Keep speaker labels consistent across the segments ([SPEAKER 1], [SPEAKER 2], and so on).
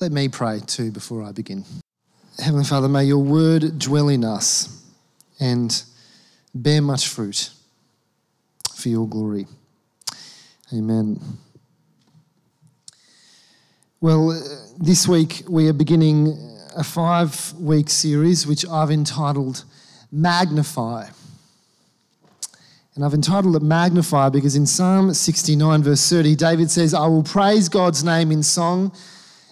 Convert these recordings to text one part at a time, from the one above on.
[SPEAKER 1] Let me pray too before I begin. Heavenly Father, may your word dwell in us and bear much fruit for your glory. Amen. Well, uh, this week we are beginning a five week series which I've entitled Magnify. And I've entitled it Magnify because in Psalm 69, verse 30, David says, I will praise God's name in song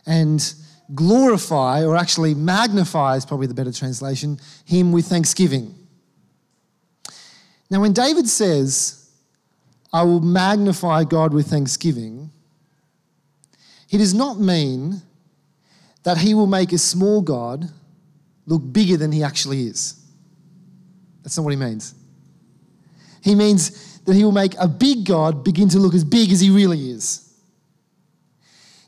[SPEAKER 1] and glorify, or actually magnify is probably the better translation, him with thanksgiving. Now, when David says, I will magnify God with thanksgiving, he does not mean that he will make a small God look bigger than he actually is. That's not what he means. He means that he will make a big God begin to look as big as he really is.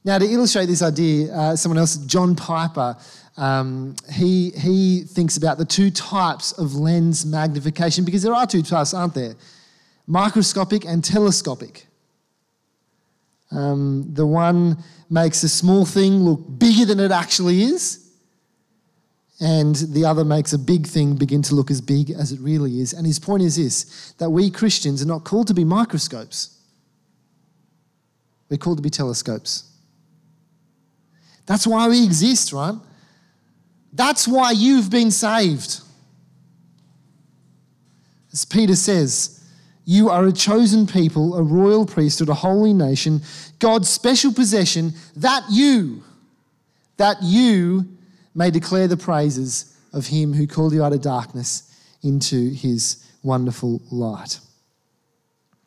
[SPEAKER 1] Now, to illustrate this idea, uh, someone else, John Piper, um, he, he thinks about the two types of lens magnification because there are two types, aren't there? Microscopic and telescopic. Um, the one makes a small thing look bigger than it actually is, and the other makes a big thing begin to look as big as it really is. And his point is this that we Christians are not called to be microscopes, we're called to be telescopes. That's why we exist, right? That's why you've been saved. As Peter says, you are a chosen people, a royal priesthood, a holy nation, God's special possession, that you, that you may declare the praises of him who called you out of darkness into his wonderful light.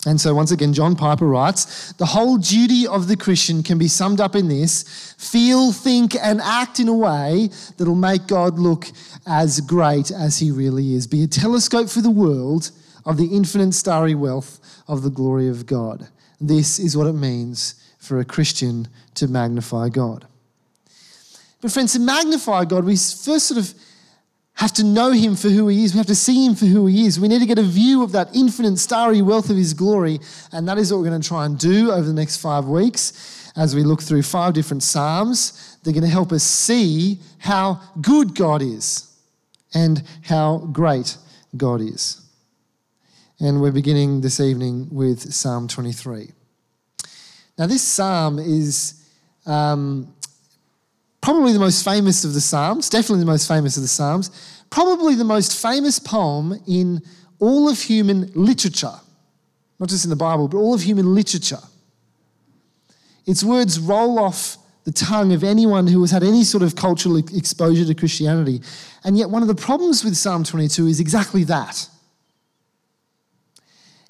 [SPEAKER 1] And so, once again, John Piper writes the whole duty of the Christian can be summed up in this feel, think, and act in a way that'll make God look as great as he really is. Be a telescope for the world of the infinite starry wealth of the glory of God. This is what it means for a Christian to magnify God. But, friends, to magnify God, we first sort of have to know him for who he is. We have to see him for who he is. We need to get a view of that infinite, starry wealth of his glory. And that is what we're going to try and do over the next five weeks as we look through five different Psalms. They're going to help us see how good God is and how great God is. And we're beginning this evening with Psalm 23. Now, this psalm is um, probably the most famous of the Psalms, definitely the most famous of the Psalms, probably the most famous poem in all of human literature, not just in the Bible, but all of human literature. Its words roll off the tongue of anyone who has had any sort of cultural exposure to Christianity. And yet, one of the problems with Psalm 22 is exactly that.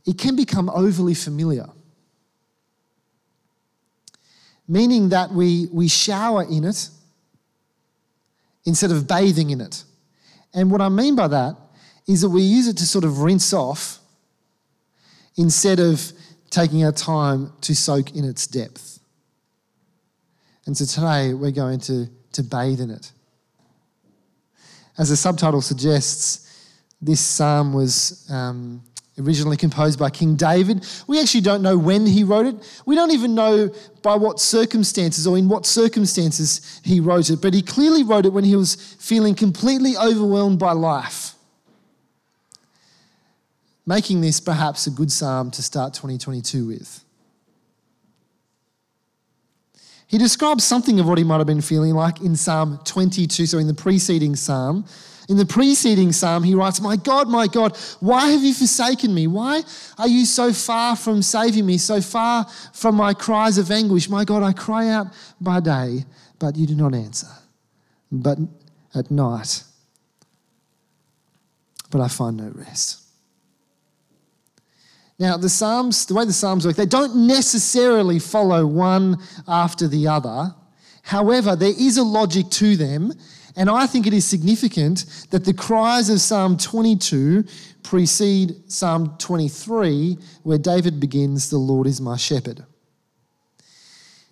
[SPEAKER 1] It can become overly familiar, meaning that we, we shower in it instead of bathing in it. And what I mean by that is that we use it to sort of rinse off instead of taking our time to soak in its depth. And so today we're going to, to bathe in it. As the subtitle suggests, this psalm was um, originally composed by King David. We actually don't know when he wrote it. We don't even know by what circumstances or in what circumstances he wrote it, but he clearly wrote it when he was feeling completely overwhelmed by life. Making this perhaps a good psalm to start 2022 with. He describes something of what he might have been feeling like in Psalm 22, so in the preceding psalm. In the preceding psalm, he writes, My God, my God, why have you forsaken me? Why are you so far from saving me, so far from my cries of anguish? My God, I cry out by day, but you do not answer. But at night, but I find no rest. Now, the Psalms, the way the Psalms work, they don't necessarily follow one after the other. However, there is a logic to them, and I think it is significant that the cries of Psalm 22 precede Psalm 23, where David begins, The Lord is my shepherd.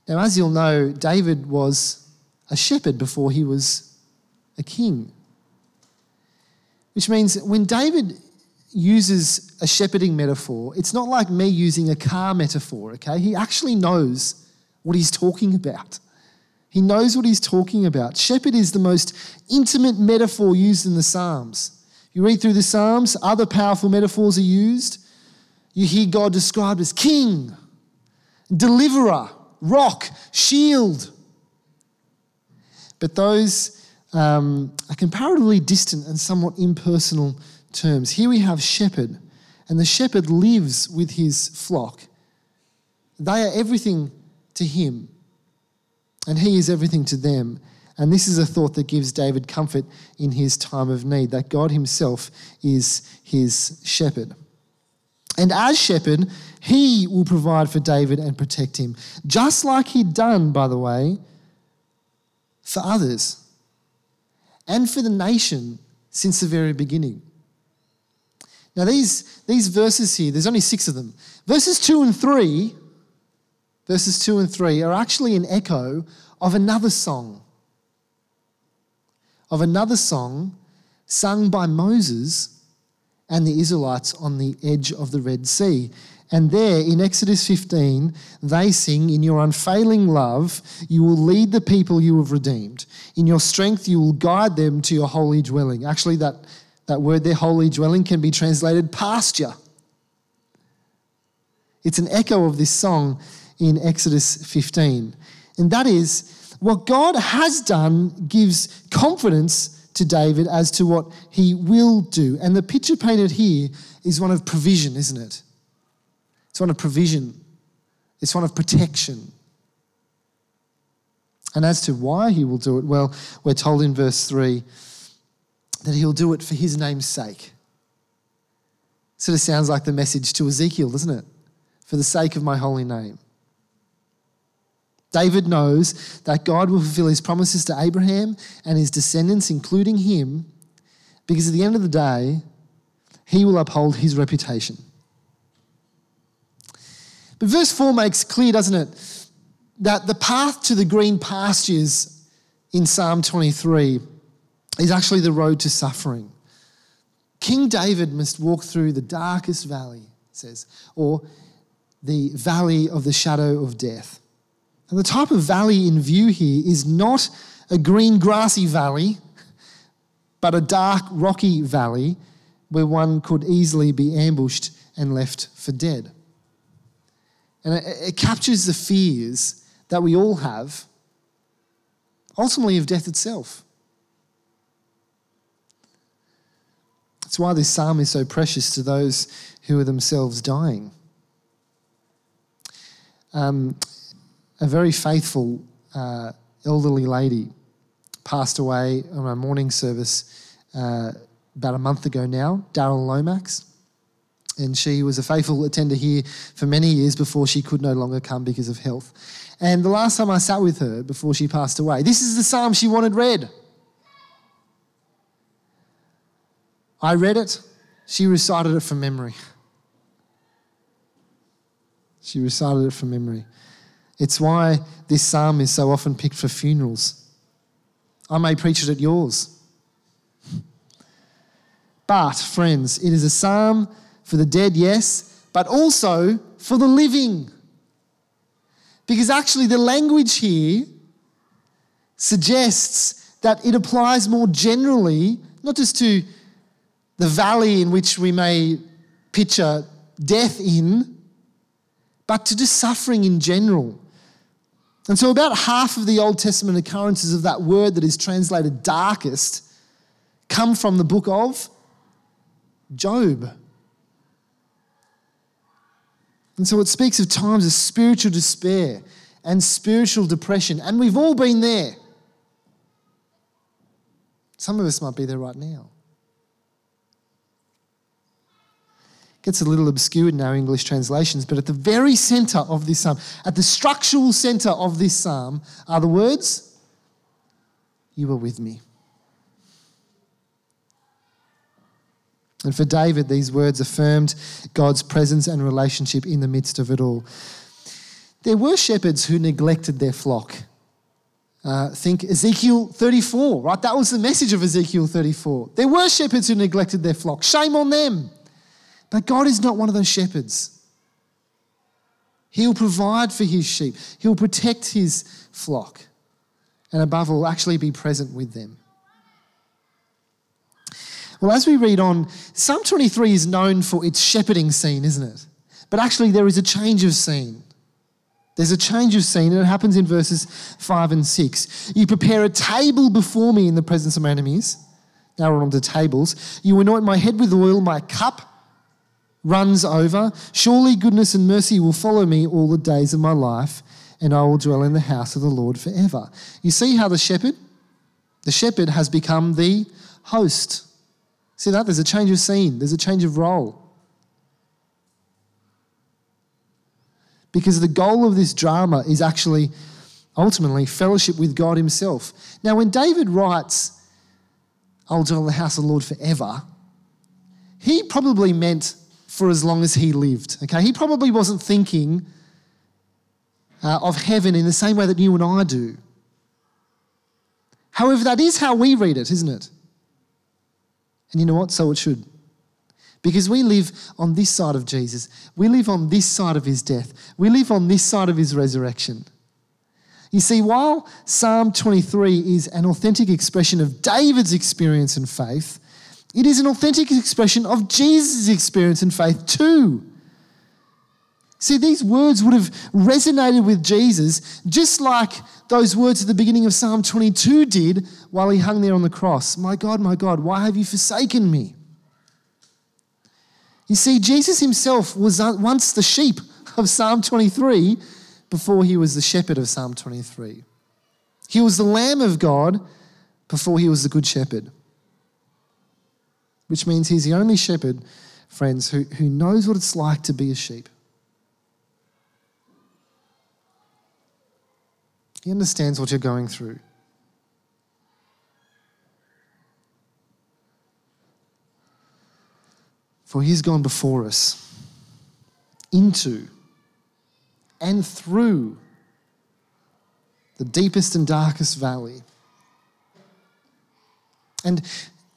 [SPEAKER 1] Now, as you'll know, David was a shepherd before he was a king. Which means when David uses a shepherding metaphor, it's not like me using a car metaphor, okay? He actually knows what he's talking about. He knows what he's talking about. Shepherd is the most intimate metaphor used in the Psalms. You read through the Psalms, other powerful metaphors are used. You hear God described as king, deliverer, rock, shield. But those um, are comparatively distant and somewhat impersonal terms. Here we have shepherd, and the shepherd lives with his flock. They are everything to him and he is everything to them. And this is a thought that gives David comfort in his time of need that God himself is his shepherd. And as shepherd, he will provide for David and protect him, just like he'd done, by the way, for others and for the nation since the very beginning. Now, these, these verses here, there's only six of them. Verses two and three verses 2 and 3, are actually an echo of another song. Of another song sung by Moses and the Israelites on the edge of the Red Sea. And there in Exodus 15, they sing, In your unfailing love, you will lead the people you have redeemed. In your strength, you will guide them to your holy dwelling. Actually, that, that word their holy dwelling, can be translated pasture. It's an echo of this song in Exodus 15. And that is what God has done gives confidence to David as to what he will do. And the picture painted here is one of provision, isn't it? It's one of provision, it's one of protection. And as to why he will do it, well, we're told in verse 3 that he'll do it for his name's sake. Sort of sounds like the message to Ezekiel, doesn't it? For the sake of my holy name. David knows that God will fulfill his promises to Abraham and his descendants, including him, because at the end of the day, he will uphold his reputation. But verse 4 makes clear, doesn't it, that the path to the green pastures in Psalm 23 is actually the road to suffering. King David must walk through the darkest valley, says, or the valley of the shadow of death. And the type of valley in view here is not a green grassy valley, but a dark rocky valley where one could easily be ambushed and left for dead. And it, it captures the fears that we all have, ultimately, of death itself. That's why this psalm is so precious to those who are themselves dying. Um, a very faithful uh, elderly lady passed away on our morning service uh, about a month ago now, Daryl Lomax. And she was a faithful attender here for many years before she could no longer come because of health. And the last time I sat with her before she passed away, this is the psalm she wanted read. I read it, she recited it from memory. She recited it from memory. It's why this psalm is so often picked for funerals. I may preach it at yours. But, friends, it is a psalm for the dead, yes, but also for the living. Because actually, the language here suggests that it applies more generally, not just to the valley in which we may picture death in, but to just suffering in general. And so, about half of the Old Testament occurrences of that word that is translated darkest come from the book of Job. And so, it speaks of times of spiritual despair and spiritual depression. And we've all been there. Some of us might be there right now. Gets a little obscured in our English translations, but at the very center of this psalm, at the structural center of this psalm, are the words, You are with me. And for David, these words affirmed God's presence and relationship in the midst of it all. There were shepherds who neglected their flock. Uh, think Ezekiel 34, right? That was the message of Ezekiel 34. There were shepherds who neglected their flock. Shame on them. But God is not one of those shepherds. He'll provide for his sheep, He'll protect his flock. and above all, actually be present with them. Well, as we read on, Psalm 23 is known for its shepherding scene, isn't it? But actually, there is a change of scene. There's a change of scene, and it happens in verses 5 and 6. You prepare a table before me in the presence of my enemies. Now we're on the tables. You anoint my head with oil, my cup runs over. Surely goodness and mercy will follow me all the days of my life, and I will dwell in the house of the Lord forever. You see how the shepherd, the shepherd has become the host. See that? There's a change of scene, there's a change of role. Because the goal of this drama is actually ultimately fellowship with God Himself. Now, when David writes, I'll dwell in the house of the Lord forever, he probably meant for as long as he lived. Okay, he probably wasn't thinking uh, of heaven in the same way that you and I do. However, that is how we read it, isn't it? And you know what? So it should. Because we live on this side of Jesus. We live on this side of his death. We live on this side of his resurrection. You see, while Psalm 23 is an authentic expression of David's experience and faith, it is an authentic expression of Jesus' experience and faith too. See, these words would have resonated with Jesus just like those words at the beginning of Psalm 22 did while he hung there on the cross. My God, my God, why have you forsaken me? You see, Jesus himself was once the sheep of Psalm 23 before he was the shepherd of Psalm 23. He was the Lamb of God before he was the Good Shepherd which means he's the only shepherd, friends, who, who knows what it's like to be a sheep. He understands what you're going through. For he's gone before us into and through the deepest and darkest valley. And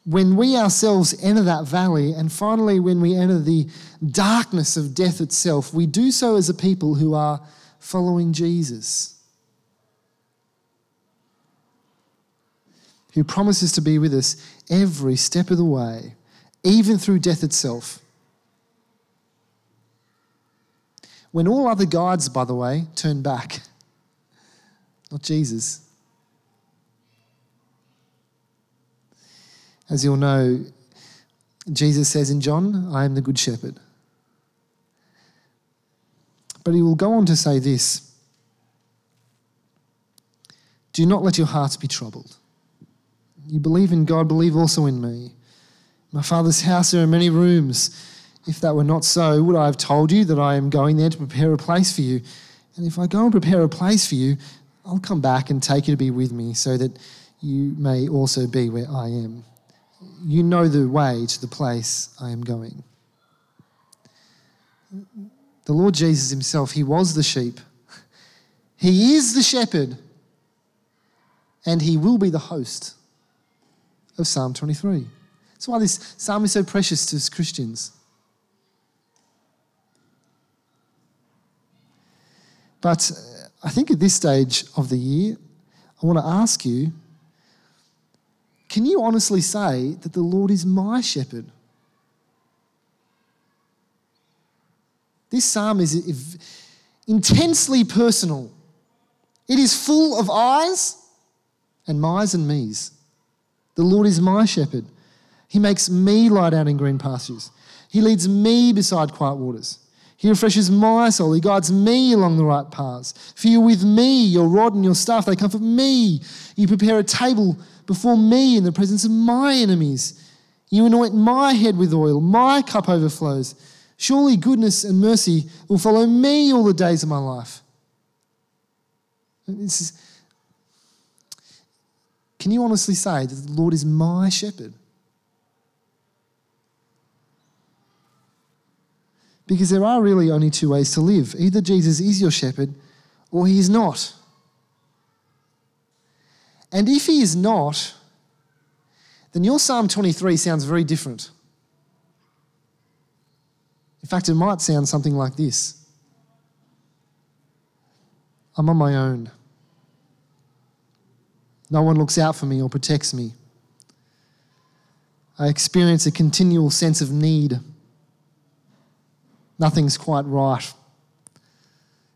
[SPEAKER 1] when we ourselves enter that valley, and finally, when we enter the darkness of death itself, we do so as a people who are following Jesus, who promises to be with us every step of the way, even through death itself. When all other guides, by the way, turn back, not Jesus. As you'll know, Jesus says in John, I am the good shepherd. But he will go on to say this Do not let your hearts be troubled. You believe in God, believe also in me. My Father's house, there are many rooms. If that were not so, would I have told you that I am going there to prepare a place for you? And if I go and prepare a place for you, I'll come back and take you to be with me, so that you may also be where I am you know the way to the place I am going. The Lord Jesus Himself, He was the sheep, He is the shepherd, and He will be the host of Psalm 23. That's why this psalm is so precious to us Christians. But uh, I think at this stage of the year, I want to ask you can you honestly say that the Lord is my shepherd? This psalm is intensely personal. It is full of I's and my's and me's. The Lord is my shepherd. He makes me lie down in green pastures. He leads me beside quiet waters. He refreshes my soul. He guides me along the right paths. For you with me, your rod and your staff, they comfort me. You prepare a table before me in the presence of my enemies. You anoint my head with oil, my cup overflows. Surely goodness and mercy will follow me all the days of my life. This is, can you honestly say that the Lord is my shepherd? Because there are really only two ways to live either Jesus is your shepherd or he is not. And if he is not, then your Psalm 23 sounds very different. In fact, it might sound something like this I'm on my own. No one looks out for me or protects me. I experience a continual sense of need. Nothing's quite right.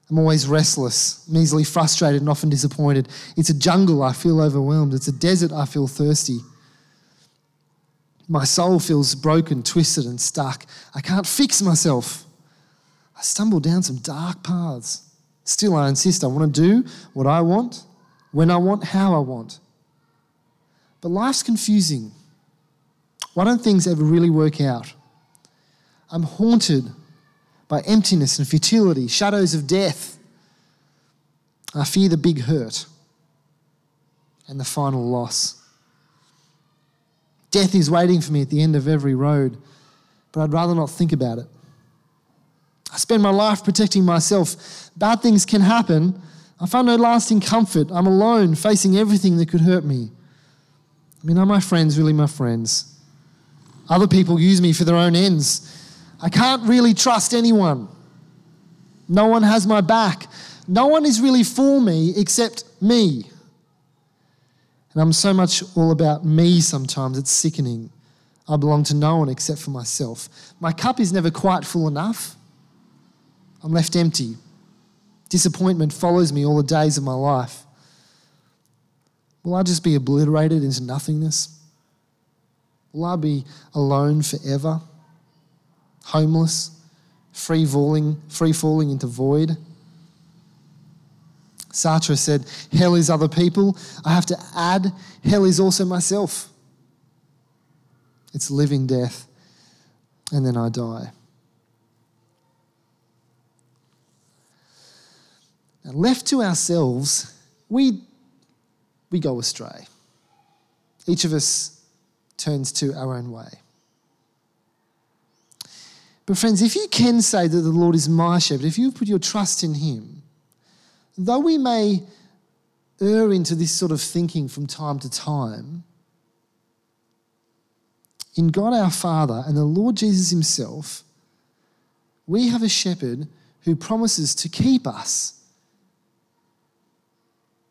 [SPEAKER 1] I'm always restless, I'm easily frustrated, and often disappointed. It's a jungle, I feel overwhelmed. It's a desert, I feel thirsty. My soul feels broken, twisted, and stuck. I can't fix myself. I stumble down some dark paths. Still, I insist I want to do what I want, when I want, how I want. But life's confusing. Why don't things ever really work out? I'm haunted by emptiness and futility, shadows of death. I fear the big hurt and the final loss. Death is waiting for me at the end of every road, but I'd rather not think about it. I spend my life protecting myself. Bad things can happen. I find no lasting comfort. I'm alone, facing everything that could hurt me. I mean, are my friends really my friends? Other people use me for their own ends. I can't really trust anyone. No one has my back. No one is really for me except me. And I'm so much all about me sometimes, it's sickening. I belong to no one except for myself. My cup is never quite full enough. I'm left empty. Disappointment follows me all the days of my life. Will I just be obliterated into nothingness? Will I be alone forever? Homeless, free falling, free falling into void. Sartre said, Hell is other people. I have to add, hell is also myself. It's living death, and then I die. Now, left to ourselves, we, we go astray. Each of us turns to our own way. But, friends, if you can say that the Lord is my shepherd, if you put your trust in Him, though we may err into this sort of thinking from time to time, in God our Father and the Lord Jesus Himself, we have a shepherd who promises to keep us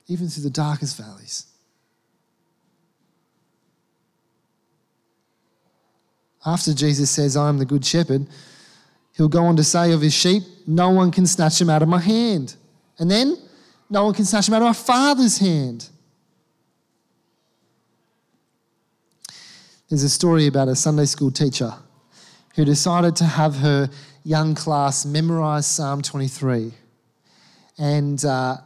[SPEAKER 1] even through the darkest valleys. After Jesus says, I am the good shepherd, he'll go on to say of his sheep, No one can snatch them out of my hand. And then, no one can snatch them out of my Father's hand. There's a story about a Sunday school teacher who decided to have her young class memorize Psalm 23. And uh,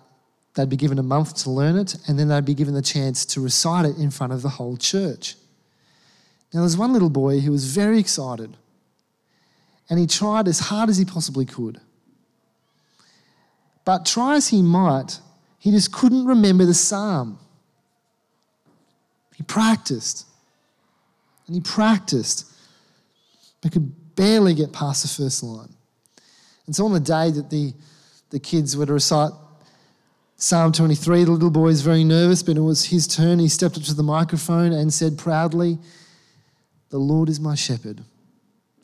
[SPEAKER 1] they'd be given a month to learn it, and then they'd be given the chance to recite it in front of the whole church. Now, there's one little boy who was very excited, and he tried as hard as he possibly could. But try as he might, he just couldn't remember the psalm. He practiced, and he practiced, but could barely get past the first line. And so on the day that the, the kids were to recite Psalm 23, the little boy is very nervous, but it was his turn. He stepped up to the microphone and said proudly, the Lord is my shepherd,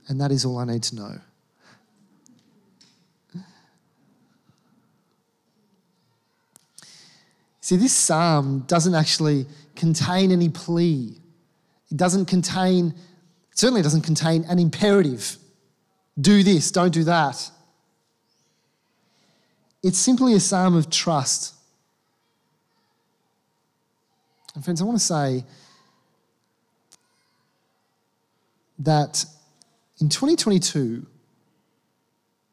[SPEAKER 1] and that is all I need to know. See, this psalm doesn't actually contain any plea. It doesn't contain, certainly doesn't contain an imperative. Do this, don't do that. It's simply a psalm of trust. And, friends, I want to say that in 2022,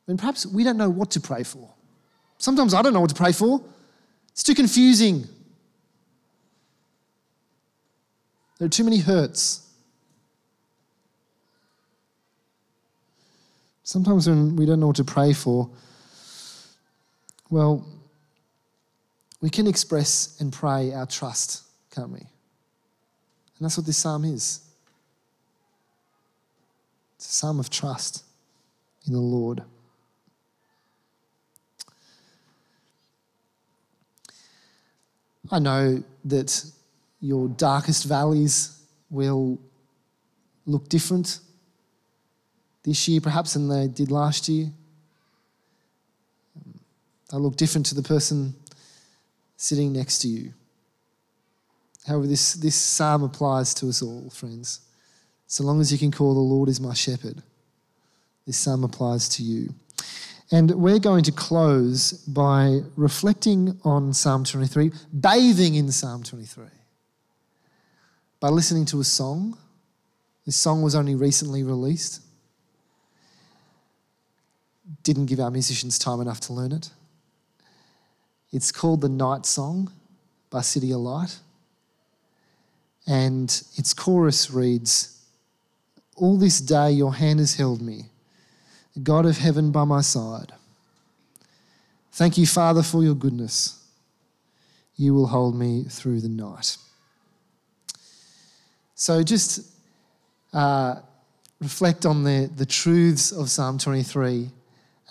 [SPEAKER 1] when perhaps we don't know what to pray for, sometimes I don't know what to pray for, it's too confusing. There are too many hurts. Sometimes when we don't know what to pray for, well, we can express and pray our trust, can't we? And that's what this psalm is. It's a psalm of trust in the Lord. I know that your darkest valleys will look different this year, perhaps, than they did last year. They'll look different to the person sitting next to you. However, this, this psalm applies to us all, friends. So long as you can call the Lord is my shepherd, this psalm applies to you. And we're going to close by reflecting on Psalm 23, bathing in Psalm 23, by listening to a song. This song was only recently released. Didn't give our musicians time enough to learn it. It's called The Night Song by CityAlight. And its chorus reads All this day your hand has held me, God of heaven by my side. Thank you, Father, for your goodness. You will hold me through the night. So just uh, reflect on the, the truths of Psalm 23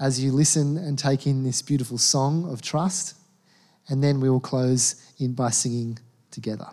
[SPEAKER 1] as you listen and take in this beautiful song of trust. And then we will close in by singing together.